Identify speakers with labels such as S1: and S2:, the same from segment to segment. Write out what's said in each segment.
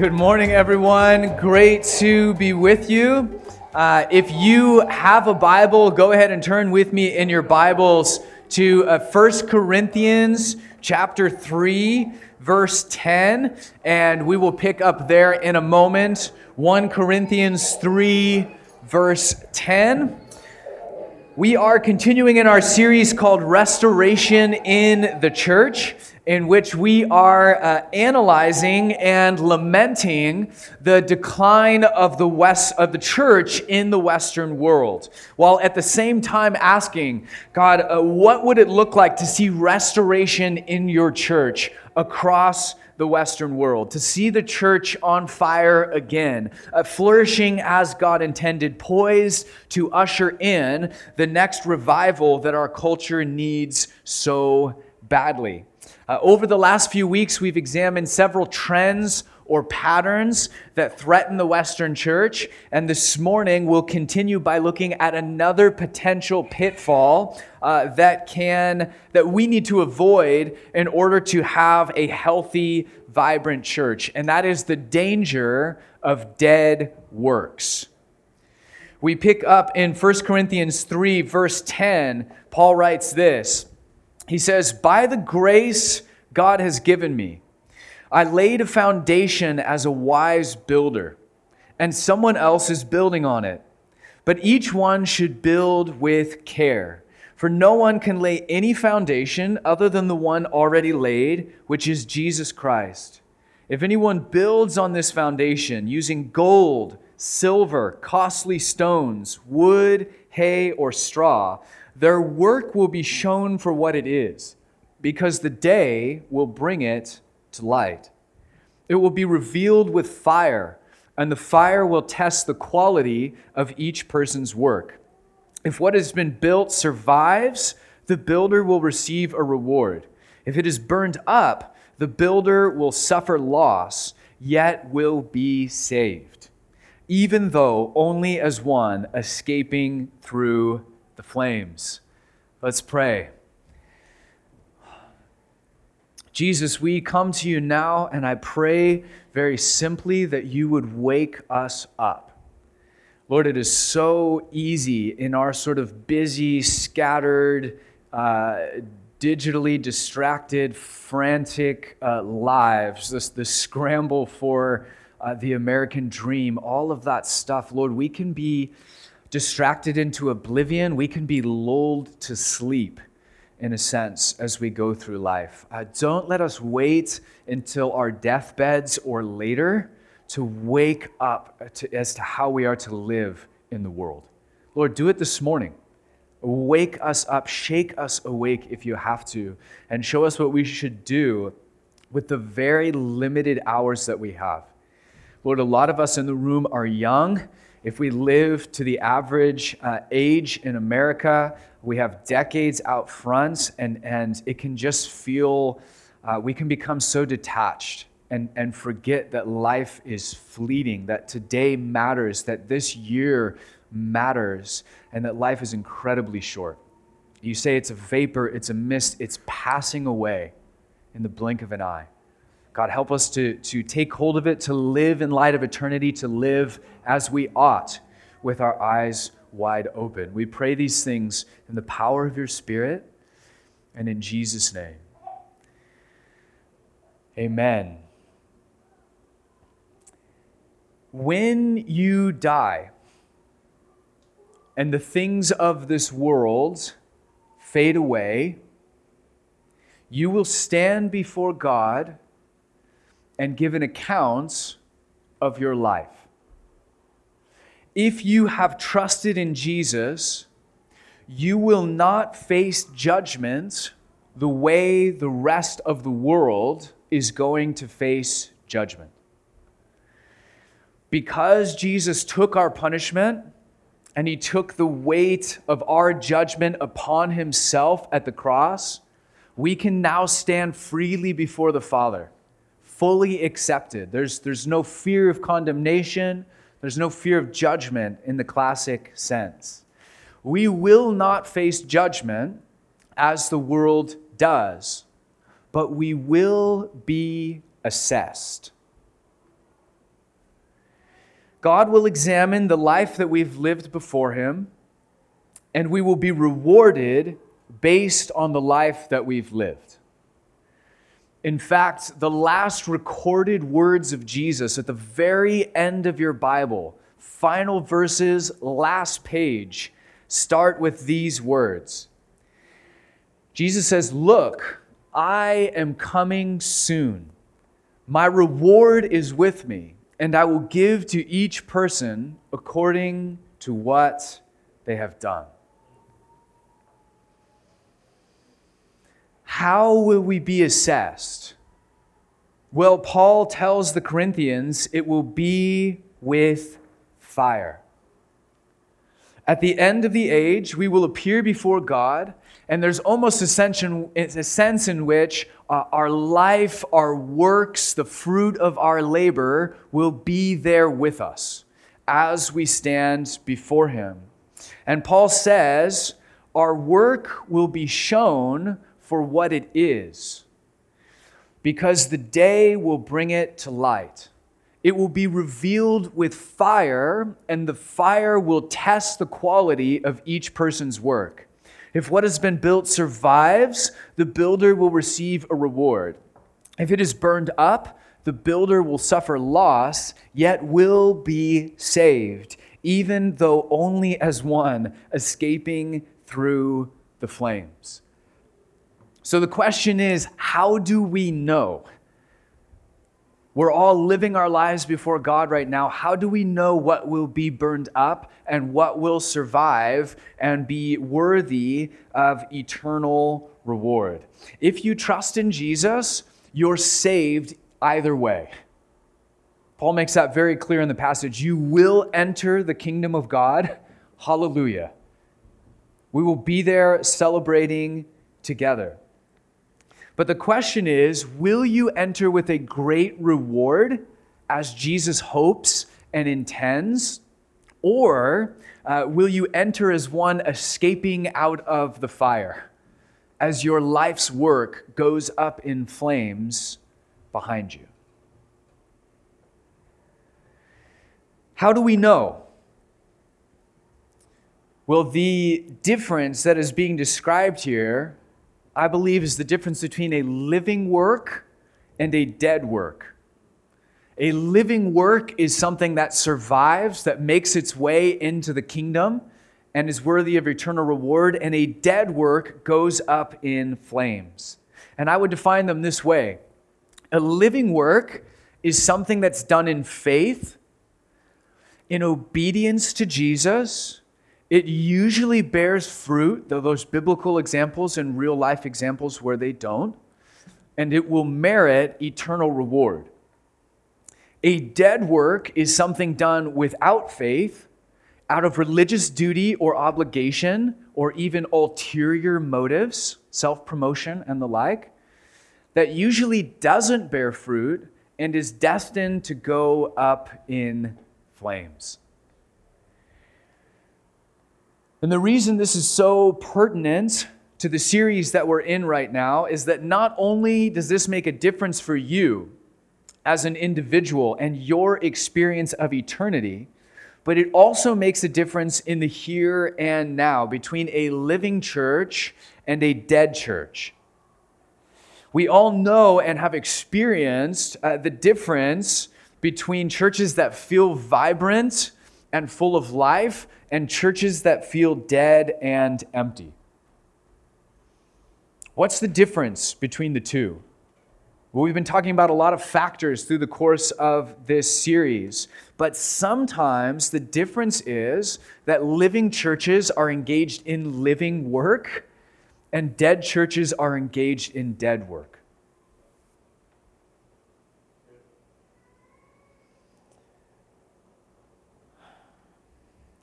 S1: Good morning, everyone. Great to be with you. Uh, if you have a Bible, go ahead and turn with me in your Bibles to uh, 1 Corinthians chapter 3, verse 10, and we will pick up there in a moment. 1 Corinthians 3, verse 10. We are continuing in our series called Restoration in the Church, in which we are uh, analyzing and lamenting the decline of the west of the church in the Western world, while at the same time asking God, uh, what would it look like to see restoration in your church across the Western world, to see the church on fire again, uh, flourishing as God intended, poised to usher in the next revival that our culture needs so badly. Uh, over the last few weeks, we've examined several trends or patterns that threaten the Western church. And this morning, we'll continue by looking at another potential pitfall uh, that can that we need to avoid in order to have a healthy, vibrant church, and that is the danger of dead works. We pick up in 1 Corinthians 3, verse 10. Paul writes this. He says, By the grace God has given me, I laid a foundation as a wise builder, and someone else is building on it. But each one should build with care. For no one can lay any foundation other than the one already laid, which is Jesus Christ. If anyone builds on this foundation using gold, silver, costly stones, wood, hay, or straw, their work will be shown for what it is, because the day will bring it to light. It will be revealed with fire, and the fire will test the quality of each person's work. If what has been built survives, the builder will receive a reward. If it is burned up, the builder will suffer loss, yet will be saved, even though only as one escaping through the flames. Let's pray. Jesus, we come to you now, and I pray very simply that you would wake us up. Lord, it is so easy in our sort of busy, scattered, uh, digitally distracted, frantic uh, lives, this, this scramble for uh, the American dream, all of that stuff, Lord, we can be distracted into oblivion. We can be lulled to sleep in a sense, as we go through life. Uh, don't let us wait until our deathbeds or later to wake up to, as to how we are to live in the world. Lord, do it this morning. Wake us up, shake us awake if you have to, and show us what we should do with the very limited hours that we have. Lord, a lot of us in the room are young. If we live to the average uh, age in America, we have decades out front, and, and it can just feel, uh, we can become so detached and, and forget that life is fleeting, that today matters, that this year matters, and that life is incredibly short. You say it's a vapor, it's a mist, it's passing away in the blink of an eye. God, help us to, to take hold of it, to live in light of eternity, to live as we ought with our eyes wide open. We pray these things in the power of your Spirit and in Jesus' name. Amen. When you die and the things of this world fade away, you will stand before God and give an account of your life if you have trusted in Jesus, you will not face judgment the way the rest of the world is going to face judgment. Because Jesus took our punishment and he took the weight of our judgment upon himself at the cross, we can now stand freely before the Father, fully accepted. There's, there's no fear of condemnation. There's no fear of judgment in the classic sense. We will not face judgment as the world does, but we will be assessed. God will examine the life that we've lived before Him, and we will be rewarded based on the life that we've lived. In fact, the last recorded words of Jesus at the very end of your Bible, final verses, last page, start with these words Jesus says, Look, I am coming soon. My reward is with me, and I will give to each person according to what they have done. How will we be assessed? Well, Paul tells the Corinthians it will be with fire. At the end of the age, we will appear before God, and there's almost a sense in, a sense in which uh, our life, our works, the fruit of our labor will be there with us as we stand before Him. And Paul says, Our work will be shown for what it is, because the day will bring it to light. It will be revealed with fire, and the fire will test the quality of each person's work. If what has been built survives, the builder will receive a reward. If it is burned up, the builder will suffer loss, yet will be saved, even though only as one escaping through the flames. So the question is how do we know? We're all living our lives before God right now. How do we know what will be burned up and what will survive and be worthy of eternal reward? If you trust in Jesus, you're saved either way. Paul makes that very clear in the passage. You will enter the kingdom of God. Hallelujah. We will be there celebrating together. But the question is will you enter with a great reward as Jesus hopes and intends? Or uh, will you enter as one escaping out of the fire as your life's work goes up in flames behind you? How do we know? Well, the difference that is being described here I believe, is the difference between a living work and a dead work. A living work is something that survives, that makes its way into the kingdom, and is worthy of eternal reward, and a dead work goes up in flames. And I would define them this way a living work is something that's done in faith, in obedience to Jesus it usually bears fruit, though those biblical examples and real life examples where they don't, and it will merit eternal reward. A dead work is something done without faith, out of religious duty or obligation, or even ulterior motives, self promotion and the like, that usually doesn't bear fruit and is destined to go up in flames. And the reason this is so pertinent to the series that we're in right now is that not only does this make a difference for you as an individual and your experience of eternity, but it also makes a difference in the here and now between a living church and a dead church. We all know and have experienced uh, the difference between churches that feel vibrant and full of life and churches that feel dead and empty. What's the difference between the two? Well, we've been talking about a lot of factors through the course of this series, but sometimes the difference is that living churches are engaged in living work and dead churches are engaged in dead work.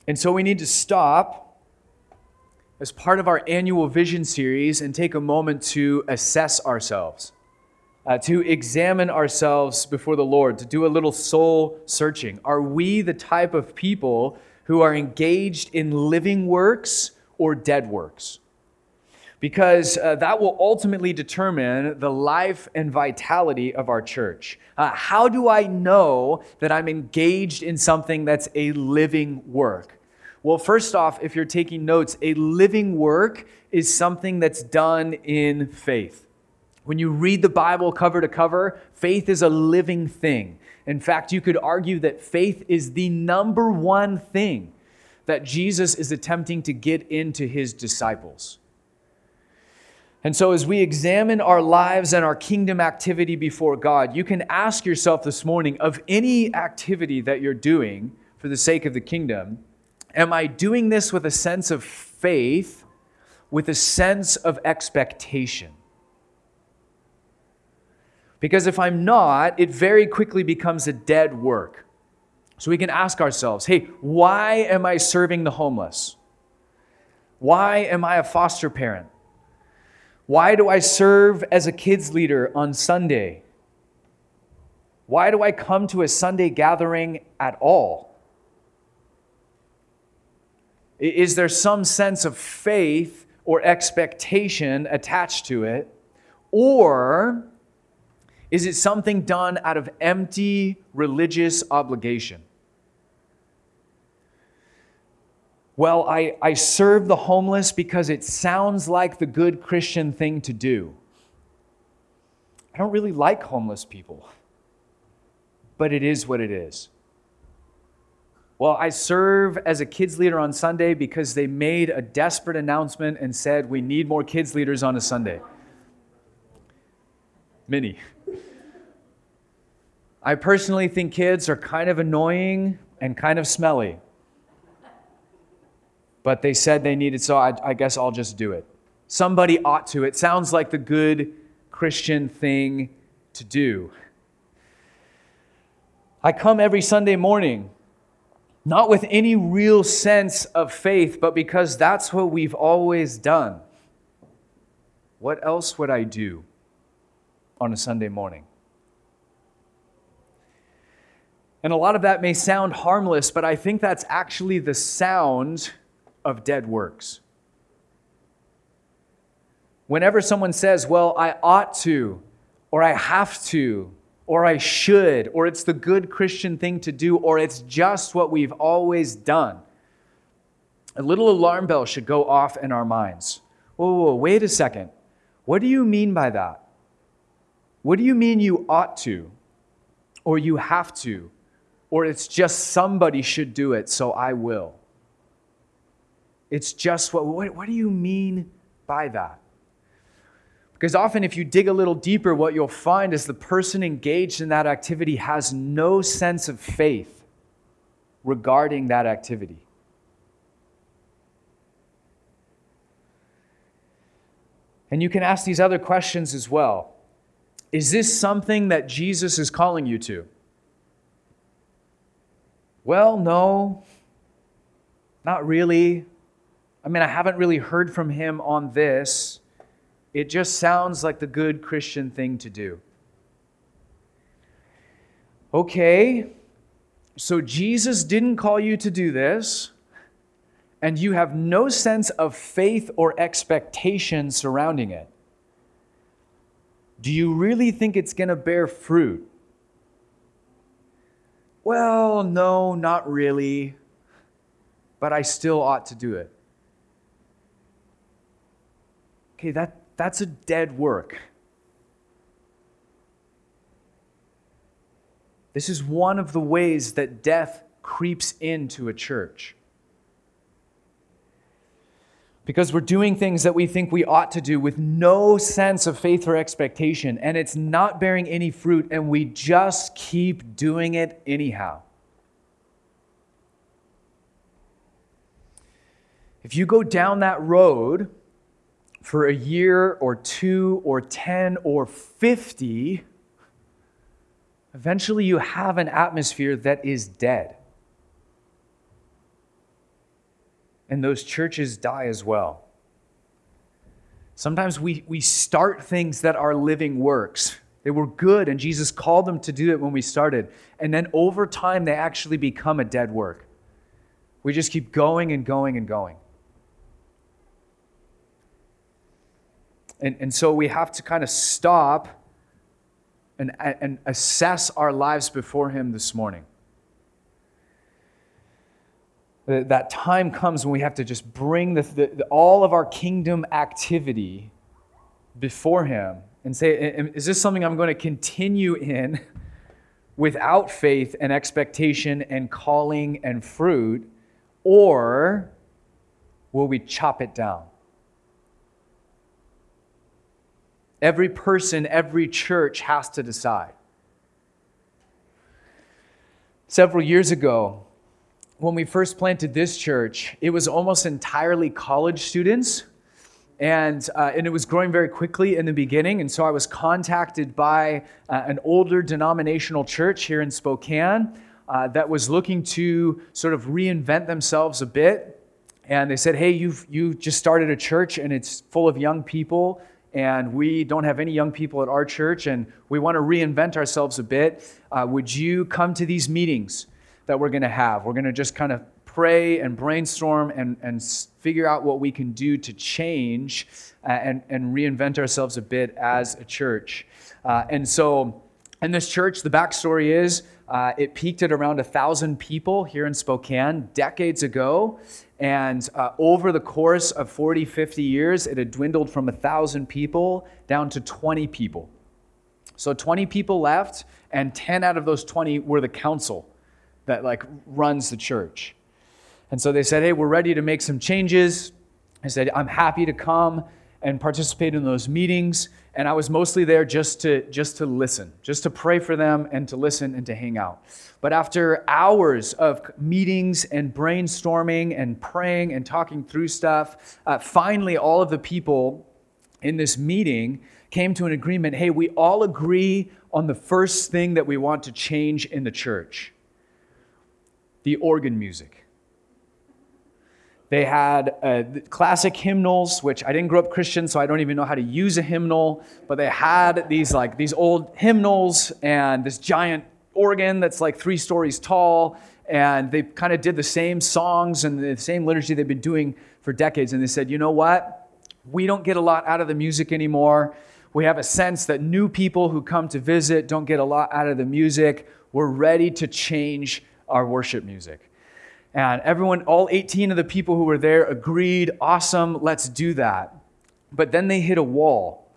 S1: And so we need to stop as part of our annual vision series and take a moment to assess ourselves, uh, to examine ourselves before the Lord, to do a little soul searching. Are we the type of people who are engaged in living works or dead works? because uh, that will ultimately determine the life and vitality of our church. Uh, how do I know that I'm engaged in something that's a living work? Well, first off, if you're taking notes, a living work is something that's done in faith. When you read the Bible cover to cover, faith is a living thing. In fact, you could argue that faith is the number one thing that Jesus is attempting to get into his disciples. And so, as we examine our lives and our kingdom activity before God, you can ask yourself this morning of any activity that you're doing for the sake of the kingdom, am I doing this with a sense of faith, with a sense of expectation? Because if I'm not, it very quickly becomes a dead work. So we can ask ourselves hey, why am I serving the homeless? Why am I a foster parent? Why do I serve as a kids leader on Sunday? Why do I come to a Sunday gathering at all? Is there some sense of faith or expectation attached to it? Or is it something done out of empty religious obligation? Well, I, I serve the homeless because it sounds like the good Christian thing to do. I don't really like homeless people, but it is what it is. Well, I serve as a kids leader on Sunday because they made a desperate announcement and said we need more kids leaders on a Sunday. Many. I personally think kids are kind of annoying and kind of smelly but they said they needed, so I, I guess I'll just do it. Somebody ought to. It sounds like the good Christian thing to do. I come every Sunday morning, not with any real sense of faith, but because that's what we've always done. What else would I do on a Sunday morning? And a lot of that may sound harmless, but I think that's actually the sound of dead works. Whenever someone says, Well, I ought to, or I have to, or I should, or it's the good Christian thing to do, or it's just what we've always done, a little alarm bell should go off in our minds. Whoa, whoa, wait a second. What do you mean by that? What do you mean you ought to, or you have to, or it's just somebody should do it, so I will? It's just what, what, what do you mean by that? Because often, if you dig a little deeper, what you'll find is the person engaged in that activity has no sense of faith regarding that activity. And you can ask these other questions as well. Is this something that Jesus is calling you to? Well, no, not really. I mean, I haven't really heard from him on this. It just sounds like the good Christian thing to do. Okay, so Jesus didn't call you to do this, and you have no sense of faith or expectation surrounding it. Do you really think it's going to bear fruit? Well, no, not really, but I still ought to do it. Okay, that, that's a dead work. This is one of the ways that death creeps into a church. Because we're doing things that we think we ought to do with no sense of faith or expectation, and it's not bearing any fruit, and we just keep doing it anyhow. If you go down that road, for a year or two or 10 or 50, eventually you have an atmosphere that is dead. And those churches die as well. Sometimes we, we start things that are living works. They were good, and Jesus called them to do it when we started. And then over time, they actually become a dead work. We just keep going and going and going. And, and so we have to kind of stop and, and assess our lives before Him this morning. Uh, that time comes when we have to just bring the, the, all of our kingdom activity before Him and say, Is this something I'm going to continue in without faith and expectation and calling and fruit? Or will we chop it down? Every person, every church has to decide. Several years ago, when we first planted this church, it was almost entirely college students. And, uh, and it was growing very quickly in the beginning. And so I was contacted by uh, an older denominational church here in Spokane uh, that was looking to sort of reinvent themselves a bit. And they said, Hey, you've, you've just started a church and it's full of young people and we don't have any young people at our church, and we want to reinvent ourselves a bit. Uh, would you come to these meetings that we're going to have? We're going to just kind of pray and brainstorm and, and figure out what we can do to change uh, and, and reinvent ourselves a bit as a church. Uh, and so, in this church, the backstory is uh, it peaked at around a thousand people here in Spokane decades ago. And uh, over the course of 40, 50 years, it had dwindled from 1,000 people down to 20 people. So 20 people left, and 10 out of those 20 were the council that like runs the church. And so they said, hey, we're ready to make some changes. I said, I'm happy to come and participate in those meetings and i was mostly there just to just to listen just to pray for them and to listen and to hang out. But after hours of meetings and brainstorming and praying and talking through stuff uh, finally all of the people in this meeting came to an agreement hey we all agree on the first thing that we want to change in the church the organ music they had uh, classic hymnals, which I didn't grow up Christian, so I don't even know how to use a hymnal. But they had these like these old hymnals and this giant organ that's like three stories tall, and they kind of did the same songs and the same liturgy they've been doing for decades. And they said, you know what? We don't get a lot out of the music anymore. We have a sense that new people who come to visit don't get a lot out of the music. We're ready to change our worship music. And everyone, all 18 of the people who were there agreed, awesome, let's do that. But then they hit a wall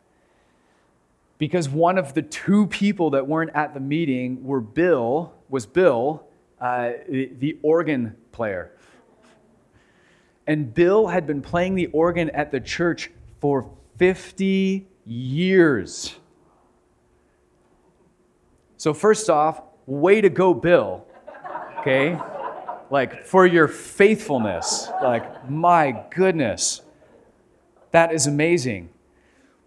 S1: because one of the two people that weren't at the meeting were Bill, was Bill, uh, the organ player. And Bill had been playing the organ at the church for 50 years. So, first off, way to go, Bill. Okay? Like for your faithfulness. Like, my goodness, that is amazing.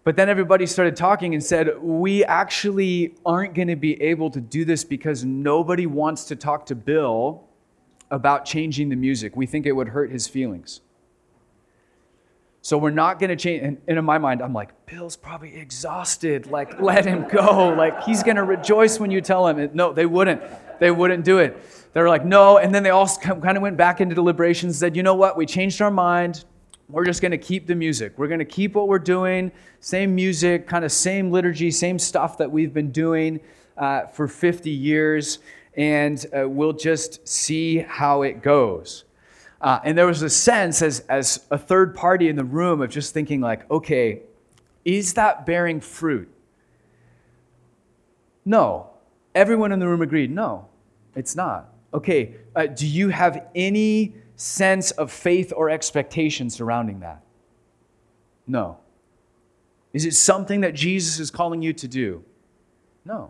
S1: But then everybody started talking and said, We actually aren't going to be able to do this because nobody wants to talk to Bill about changing the music. We think it would hurt his feelings. So we're not going to change. And, and, in my mind, I'm like, Bill's probably exhausted. Like, let him go. Like, he's going to rejoice when you tell him. no, they wouldn't. They wouldn't do it. They were like, no. And then they all kind of went back into deliberations and said, you know what? We changed our mind. We're just going to keep the music. We're going to keep what we're doing. Same music, kind of same liturgy, same stuff that we've been doing uh, for 50 years. And uh, we'll just see how it goes. Uh, and there was a sense as, as a third party in the room of just thinking, like, okay, is that bearing fruit? No. Everyone in the room agreed, no, it's not. Okay, uh, do you have any sense of faith or expectation surrounding that? No. Is it something that Jesus is calling you to do? No.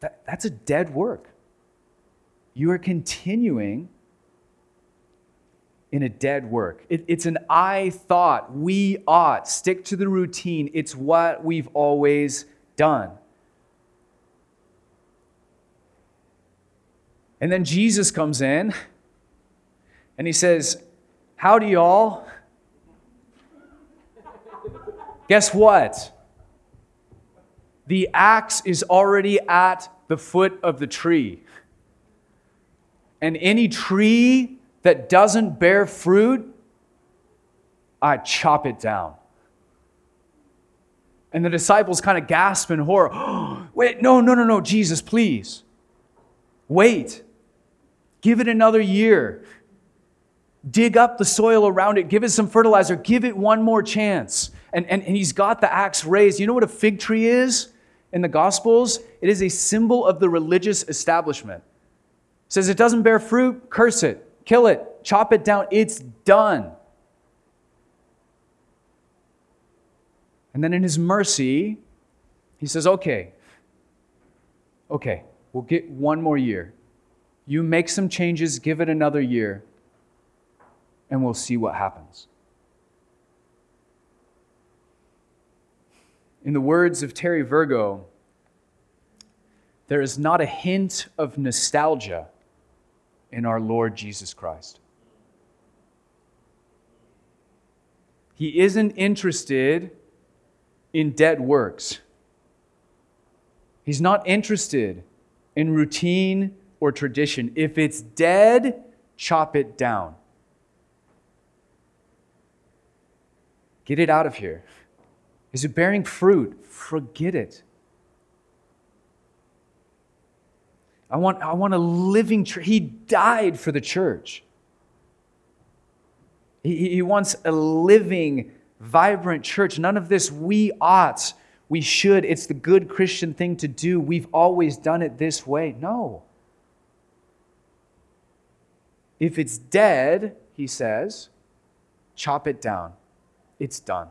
S1: That, that's a dead work you are continuing in a dead work. It, it's an I thought, we ought, stick to the routine. It's what we've always done. And then Jesus comes in and he says, Howdy, y'all. Guess what? The axe is already at the foot of the tree. And any tree that doesn't bear fruit I chop it down. And the disciples kind of gasp in horror. Wait, no, no, no, no, Jesus, please. Wait. Give it another year. Dig up the soil around it. Give it some fertilizer. Give it one more chance. And, and, and he's got the axe raised. You know what a fig tree is in the Gospels? It is a symbol of the religious establishment. It says it doesn't bear fruit, curse it, kill it, chop it down. It's done. And then in his mercy, he says, okay, okay, we'll get one more year. You make some changes, give it another year, and we'll see what happens. In the words of Terry Virgo, there is not a hint of nostalgia in our Lord Jesus Christ. He isn't interested in dead works. He's not interested in routine or tradition. If it's dead, chop it down. Get it out of here. Is it bearing fruit? Forget it. I want, I want a living church. He died for the church. He, he wants a living vibrant church. None of this we ought, we should. It's the good Christian thing to do. We've always done it this way. No. If it's dead, he says, chop it down. It's done.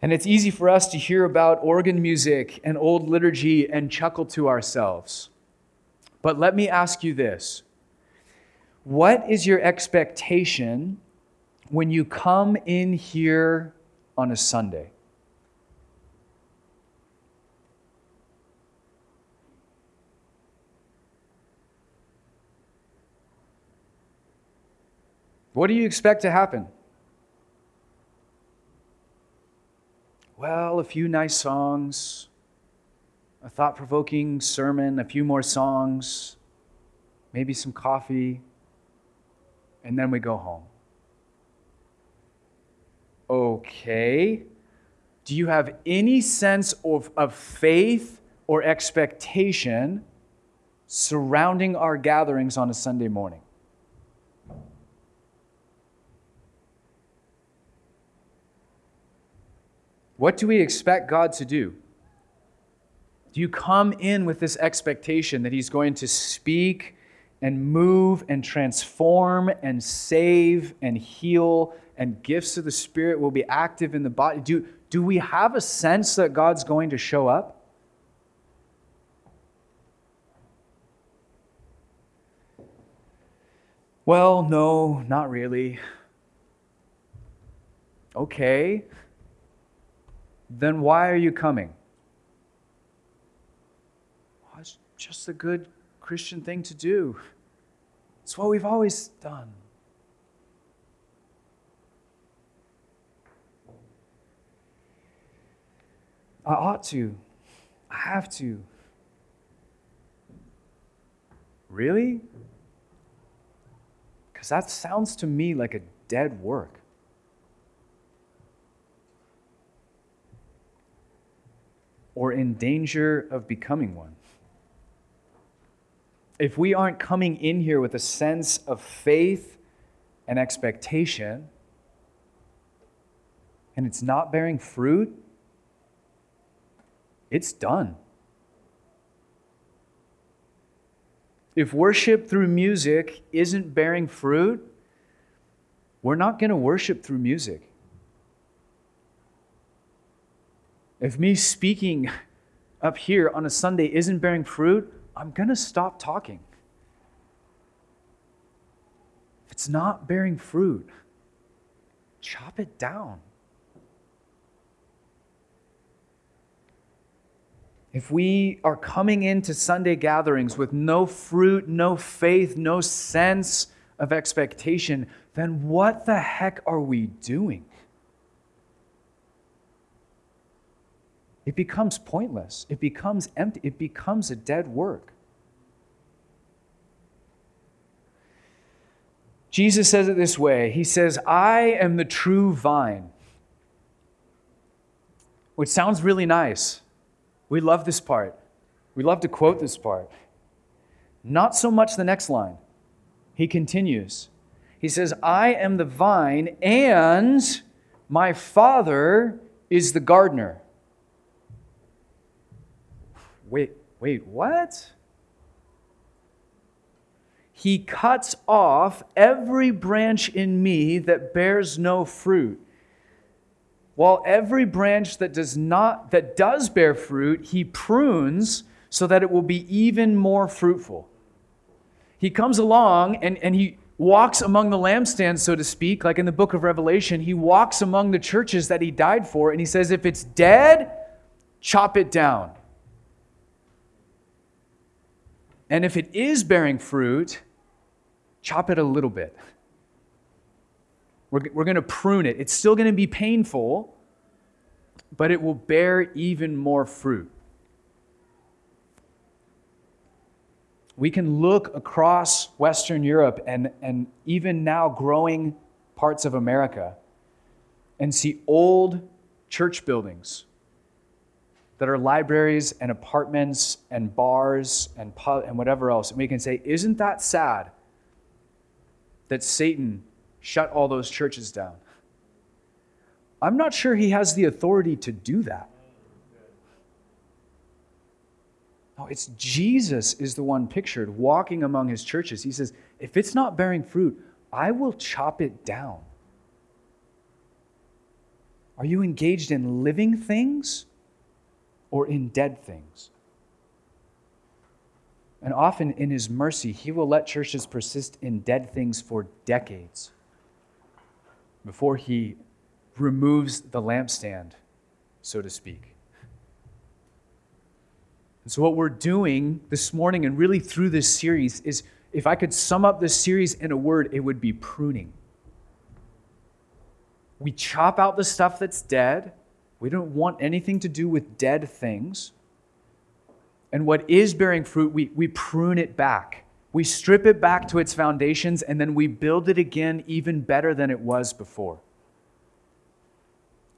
S1: And it's easy for us to hear about organ music and old liturgy and chuckle to ourselves. But let me ask you this What is your expectation when you come in here on a Sunday. What do you expect to happen? Well, a few nice songs, a thought provoking sermon, a few more songs, maybe some coffee, and then we go home. Okay. Do you have any sense of, of faith or expectation surrounding our gatherings on a Sunday morning? What do we expect God to do? Do you come in with this expectation that He's going to speak and move and transform and save and heal and gifts of the Spirit will be active in the body. Do, do we have a sense that God's going to show up? Well, no, not really. Okay. Then why are you coming? It's just a good Christian thing to do. It's what we've always done. I ought to. I have to. Really? Because that sounds to me like a dead work. Or in danger of becoming one. If we aren't coming in here with a sense of faith and expectation, and it's not bearing fruit, it's done. If worship through music isn't bearing fruit, we're not going to worship through music. If me speaking up here on a Sunday isn't bearing fruit, I'm going to stop talking. If it's not bearing fruit, chop it down. If we are coming into Sunday gatherings with no fruit, no faith, no sense of expectation, then what the heck are we doing? It becomes pointless. It becomes empty. It becomes a dead work. Jesus says it this way He says, I am the true vine, which sounds really nice. We love this part. We love to quote this part. Not so much the next line. He continues. He says, I am the vine, and my Father is the gardener. Wait, wait, what? He cuts off every branch in me that bears no fruit. While every branch that does not that does bear fruit, he prunes so that it will be even more fruitful. He comes along and, and he walks among the lampstands, so to speak, like in the book of Revelation. He walks among the churches that he died for, and he says, if it's dead, chop it down. And if it is bearing fruit, chop it a little bit. We're, we're going to prune it. It's still going to be painful, but it will bear even more fruit. We can look across Western Europe and, and even now growing parts of America and see old church buildings that are libraries and apartments and bars and pub and whatever else. And we can say, isn't that sad that Satan shut all those churches down? I'm not sure he has the authority to do that. No, it's Jesus is the one pictured walking among his churches. He says, if it's not bearing fruit, I will chop it down. Are you engaged in living things or in dead things? And often in his mercy, he will let churches persist in dead things for decades before he removes the lampstand, so to speak. And so, what we're doing this morning and really through this series is if I could sum up this series in a word, it would be pruning. We chop out the stuff that's dead. We don't want anything to do with dead things. And what is bearing fruit, we, we prune it back. We strip it back to its foundations, and then we build it again even better than it was before.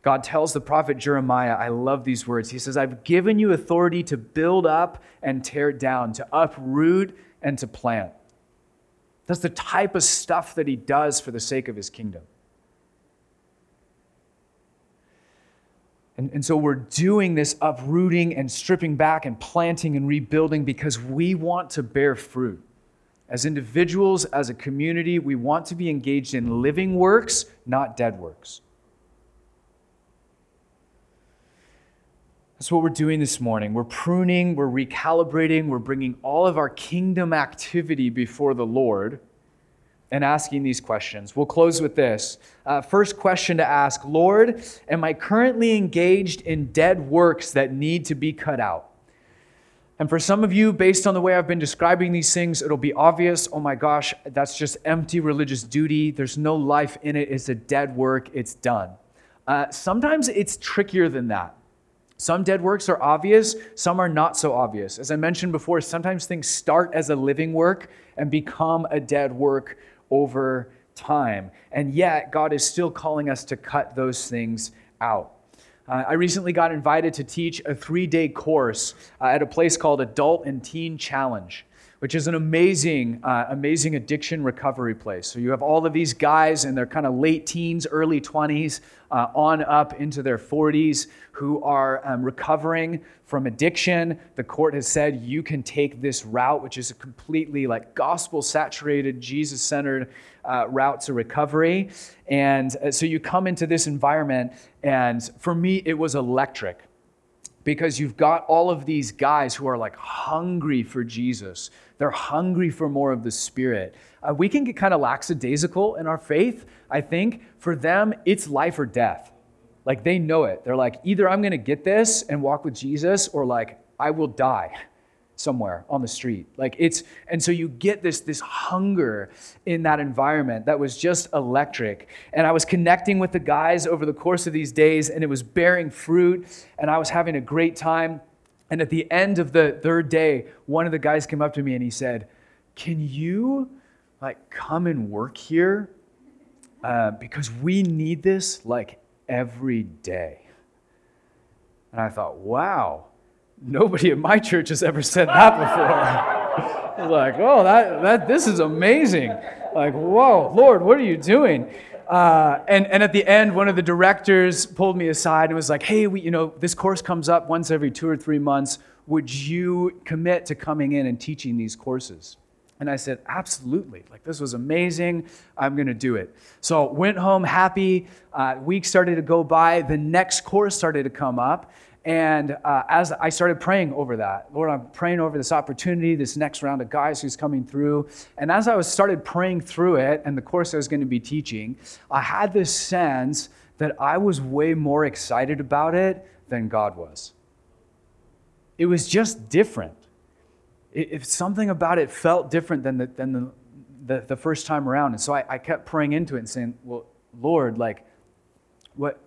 S1: God tells the prophet Jeremiah, I love these words. He says, I've given you authority to build up and tear down, to uproot and to plant. That's the type of stuff that he does for the sake of his kingdom. And, and so we're doing this uprooting and stripping back and planting and rebuilding because we want to bear fruit. As individuals, as a community, we want to be engaged in living works, not dead works. That's what we're doing this morning. We're pruning, we're recalibrating, we're bringing all of our kingdom activity before the Lord and asking these questions. We'll close with this. Uh, first question to ask Lord, am I currently engaged in dead works that need to be cut out? And for some of you, based on the way I've been describing these things, it'll be obvious oh my gosh, that's just empty religious duty. There's no life in it. It's a dead work. It's done. Uh, sometimes it's trickier than that. Some dead works are obvious, some are not so obvious. As I mentioned before, sometimes things start as a living work and become a dead work over time. And yet, God is still calling us to cut those things out. Uh, I recently got invited to teach a three day course uh, at a place called Adult and Teen Challenge which is an amazing, uh, amazing addiction recovery place. So you have all of these guys in their kind of late teens, early 20s, uh, on up into their 40s who are um, recovering from addiction. The court has said you can take this route, which is a completely like gospel saturated, Jesus centered uh, route to recovery. And uh, so you come into this environment, and for me, it was electric because you've got all of these guys who are like hungry for Jesus. They're hungry for more of the Spirit. Uh, we can get kind of lackadaisical in our faith, I think. For them, it's life or death. Like they know it. They're like, either I'm going to get this and walk with Jesus, or like, I will die somewhere on the street. Like it's and so you get this this hunger in that environment that was just electric. And i was connecting with the guys over the course of these days and it was bearing fruit and i was having a great time. And at the end of the third day one of the guys came up to me and he said can you like, come and work here? Uh, because we need this like every day. And I thought, wow, nobody at my church has ever said that before. Like, oh, that, that, this is amazing. Like, whoa, Lord, what are you doing? Uh, and, and at the end, one of the directors pulled me aside and was like, hey, we, you know, this course comes up once every two or three months. Would you commit to coming in and teaching these courses? And I said, absolutely. Like, this was amazing. I'm going to do it. So, went home happy. Uh, weeks started to go by. The next course started to come up. And uh, as I started praying over that, Lord, I'm praying over this opportunity, this next round of guys who's coming through. And as I was started praying through it and the course I was going to be teaching, I had this sense that I was way more excited about it than God was. It was just different. If something about it felt different than the, than the, the, the first time around. And so I, I kept praying into it and saying, Well, Lord, like, what,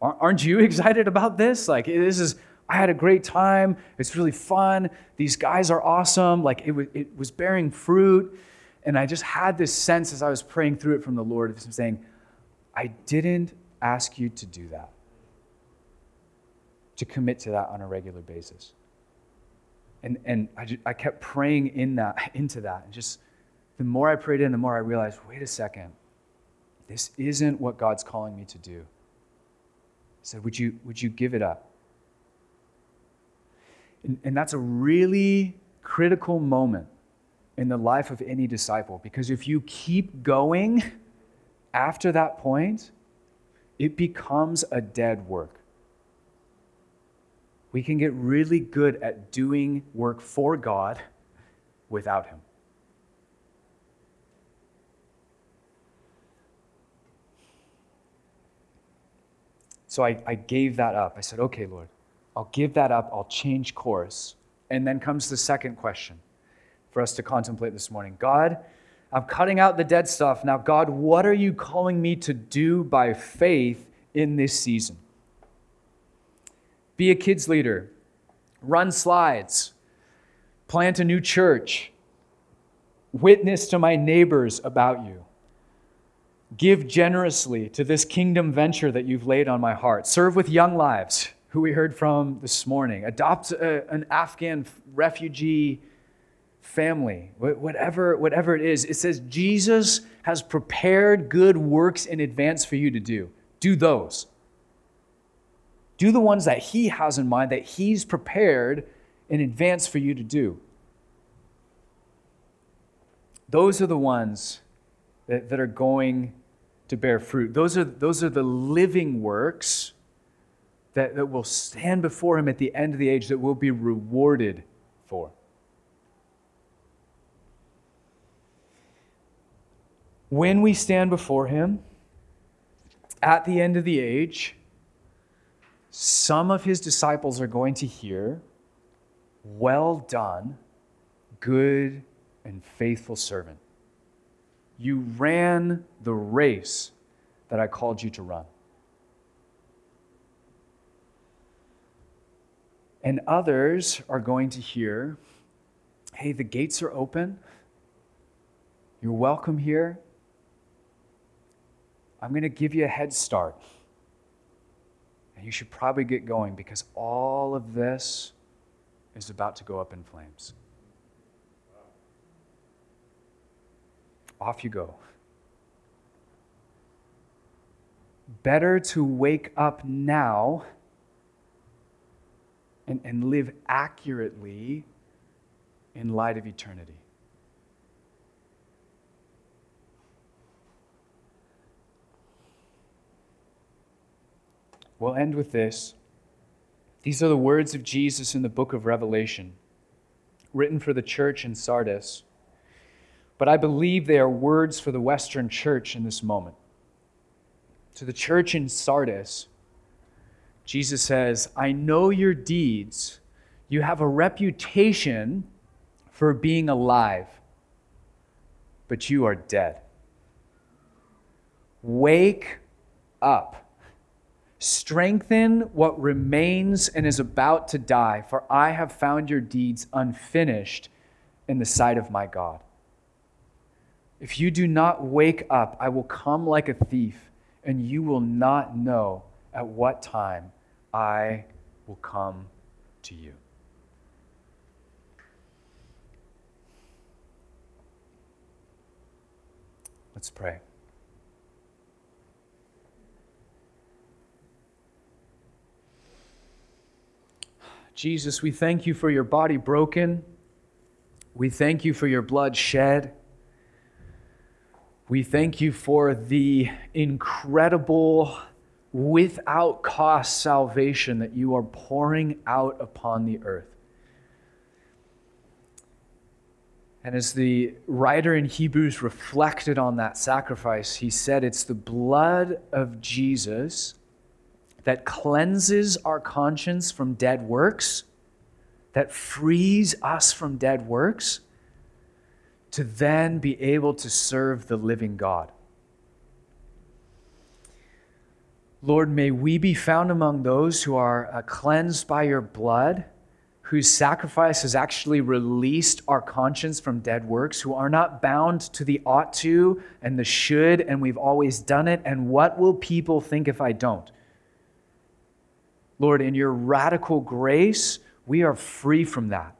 S1: Aren't you excited about this? Like, this is, I had a great time. It's really fun. These guys are awesome. Like, it was, it was bearing fruit. And I just had this sense as I was praying through it from the Lord of saying, I didn't ask you to do that, to commit to that on a regular basis. And, and I, just, I kept praying in that, into that. And just the more I prayed in, the more I realized wait a second, this isn't what God's calling me to do said, Would you, would you give it up? And, and that's a really critical moment in the life of any disciple because if you keep going after that point, it becomes a dead work. We can get really good at doing work for God without Him. So I, I gave that up. I said, okay, Lord, I'll give that up. I'll change course. And then comes the second question for us to contemplate this morning God, I'm cutting out the dead stuff. Now, God, what are you calling me to do by faith in this season? Be a kids leader, run slides, plant a new church, witness to my neighbors about you. Give generously to this kingdom venture that you've laid on my heart. Serve with young lives, who we heard from this morning. Adopt a, an Afghan refugee family, whatever, whatever it is. It says Jesus has prepared good works in advance for you to do. Do those. Do the ones that He has in mind, that He's prepared in advance for you to do. Those are the ones that, that are going to bear fruit. Those are, those are the living works that, that will stand before Him at the end of the age that will be rewarded for. When we stand before Him at the end of the age, some of His disciples are going to hear, Well done, good and faithful servant. You ran the race that I called you to run. And others are going to hear, hey, the gates are open. You're welcome here. I'm going to give you a head start. And you should probably get going because all of this is about to go up in flames. Off you go. Better to wake up now and, and live accurately in light of eternity. We'll end with this. These are the words of Jesus in the book of Revelation, written for the church in Sardis but I believe they are words for the Western church in this moment. To the church in Sardis, Jesus says, I know your deeds. You have a reputation for being alive, but you are dead. Wake up. Strengthen what remains and is about to die, for I have found your deeds unfinished in the sight of my God. If you do not wake up, I will come like a thief, and you will not know at what time I will come to you. Let's pray. Jesus, we thank you for your body broken. We thank you for your blood shed. We thank you for the incredible, without cost salvation that you are pouring out upon the earth. And as the writer in Hebrews reflected on that sacrifice, he said, It's the blood of Jesus that cleanses our conscience from dead works, that frees us from dead works, to then be able to serve the living God. Lord, may we be found among those who are uh, cleansed by your blood, whose sacrifice has actually released our conscience from dead works, who are not bound to the ought to and the should, and we've always done it, and what will people think if I don't? Lord, in your radical grace, we are free from that.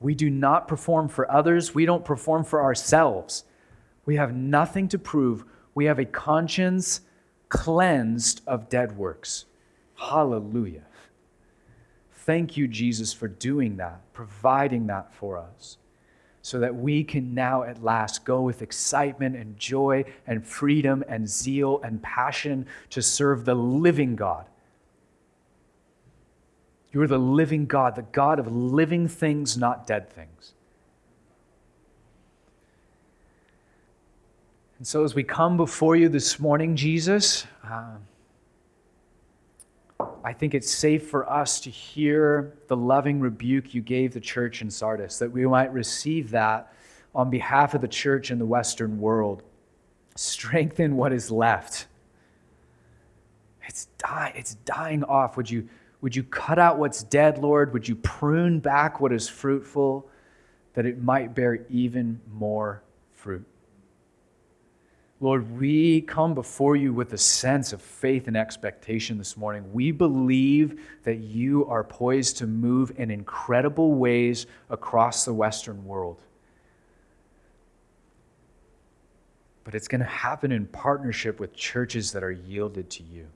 S1: We do not perform for others, we don't perform for ourselves. We have nothing to prove. We have a conscience cleansed of dead works. Hallelujah. Thank you, Jesus, for doing that, providing that for us, so that we can now at last go with excitement and joy and freedom and zeal and passion to serve the living God you are the living God, the God of living things, not dead things. And so, as we come before you this morning, Jesus, uh, I think it's safe for us to hear the loving rebuke you gave the church in Sardis, that we might receive that on behalf of the church in the Western world. Strengthen what is left. It's, die, it's dying off. Would you? Would you cut out what's dead, Lord? Would you prune back what is fruitful that it might bear even more fruit? Lord, we come before you with a sense of faith and expectation this morning. We believe that you are poised to move in incredible ways across the Western world. But it's going to happen in partnership with churches that are yielded to you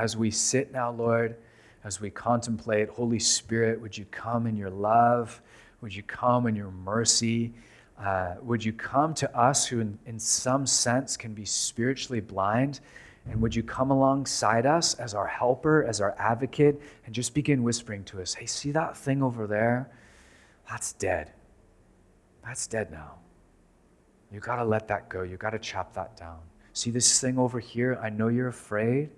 S1: as we sit now, Lord, as we contemplate, Holy Spirit, would you come in your love? Would you come in your mercy? Uh, would you come to us who, in, in some sense, can be spiritually blind? And would you come alongside us as our helper, as our advocate, and just begin whispering to us, hey, see that thing over there? That's dead. That's dead now. You got to let that go. You got to chop that down. See this thing over here? I know you're afraid.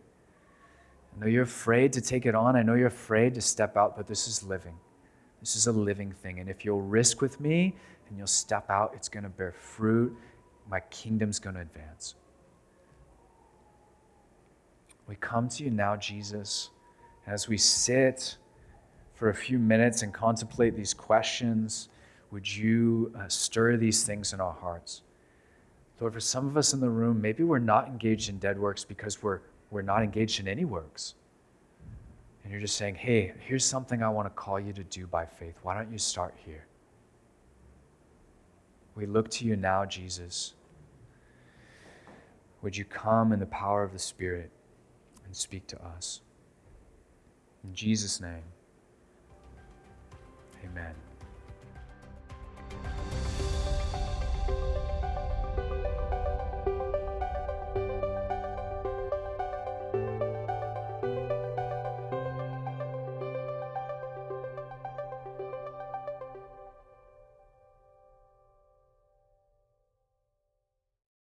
S1: I know you're afraid to take it on. I know you're afraid to step out, but this is living. This is a living thing. And if you'll risk with me and you'll step out, it's going to bear fruit. My kingdom's going to advance. We come to you now, Jesus, as we sit for a few minutes and contemplate these questions. Would you uh, stir these things in our hearts? Lord, for some of us in the room, maybe we're not engaged in dead works because we're we're not engaged in any works. And you're just saying, hey, here's something I want to call you to do by faith. Why don't you start here? We look to you now, Jesus. Would you come in the power of the Spirit and speak to us? In Jesus' name, amen.